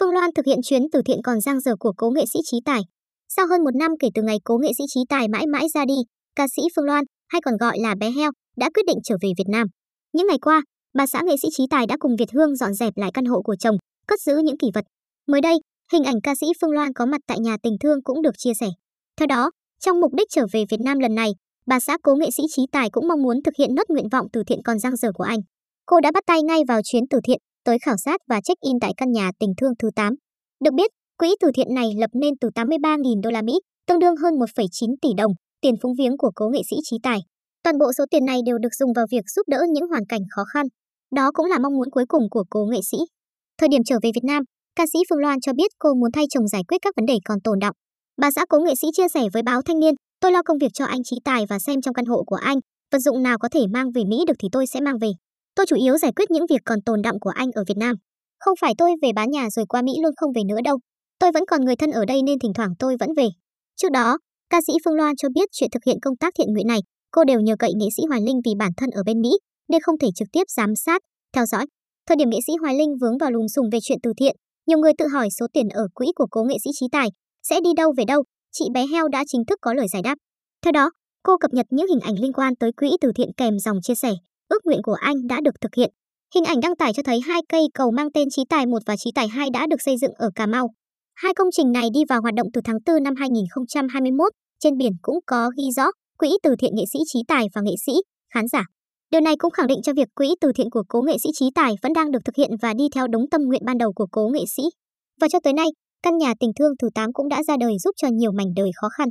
Phương Loan thực hiện chuyến từ thiện còn giang dở của cố nghệ sĩ Trí Tài. Sau hơn một năm kể từ ngày cố nghệ sĩ Trí Tài mãi mãi ra đi, ca sĩ Phương Loan, hay còn gọi là bé heo, đã quyết định trở về Việt Nam. Những ngày qua, bà xã nghệ sĩ Trí Tài đã cùng Việt Hương dọn dẹp lại căn hộ của chồng, cất giữ những kỷ vật. Mới đây, hình ảnh ca sĩ Phương Loan có mặt tại nhà tình thương cũng được chia sẻ. Theo đó, trong mục đích trở về Việt Nam lần này, bà xã cố nghệ sĩ Trí Tài cũng mong muốn thực hiện nốt nguyện vọng từ thiện còn giang dở của anh. Cô đã bắt tay ngay vào chuyến từ thiện, tới khảo sát và check-in tại căn nhà tình thương thứ 8. Được biết, quỹ từ thiện này lập nên từ 83.000 đô la Mỹ, tương đương hơn 1,9 tỷ đồng, tiền phúng viếng của cố nghệ sĩ Trí Tài. Toàn bộ số tiền này đều được dùng vào việc giúp đỡ những hoàn cảnh khó khăn. Đó cũng là mong muốn cuối cùng của cố nghệ sĩ. Thời điểm trở về Việt Nam, ca sĩ Phương Loan cho biết cô muốn thay chồng giải quyết các vấn đề còn tồn đọng. Bà xã cố nghệ sĩ chia sẻ với báo Thanh niên, tôi lo công việc cho anh Trí Tài và xem trong căn hộ của anh, vật dụng nào có thể mang về Mỹ được thì tôi sẽ mang về. Tôi chủ yếu giải quyết những việc còn tồn đọng của anh ở Việt Nam. Không phải tôi về bán nhà rồi qua Mỹ luôn không về nữa đâu. Tôi vẫn còn người thân ở đây nên thỉnh thoảng tôi vẫn về. Trước đó, ca sĩ Phương Loan cho biết chuyện thực hiện công tác thiện nguyện này, cô đều nhờ cậy nghệ sĩ Hoài Linh vì bản thân ở bên Mỹ nên không thể trực tiếp giám sát, theo dõi. Thời điểm nghệ sĩ Hoài Linh vướng vào lùm xùm về chuyện từ thiện, nhiều người tự hỏi số tiền ở quỹ của cố nghệ sĩ Trí Tài sẽ đi đâu về đâu. Chị bé heo đã chính thức có lời giải đáp. Theo đó, cô cập nhật những hình ảnh liên quan tới quỹ từ thiện kèm dòng chia sẻ ước nguyện của anh đã được thực hiện. Hình ảnh đăng tải cho thấy hai cây cầu mang tên Chí Tài 1 và Chí Tài 2 đã được xây dựng ở Cà Mau. Hai công trình này đi vào hoạt động từ tháng 4 năm 2021, trên biển cũng có ghi rõ quỹ từ thiện nghệ sĩ Chí Tài và nghệ sĩ, khán giả. Điều này cũng khẳng định cho việc quỹ từ thiện của cố nghệ sĩ Chí Tài vẫn đang được thực hiện và đi theo đúng tâm nguyện ban đầu của cố nghệ sĩ. Và cho tới nay, căn nhà tình thương thứ 8 cũng đã ra đời giúp cho nhiều mảnh đời khó khăn.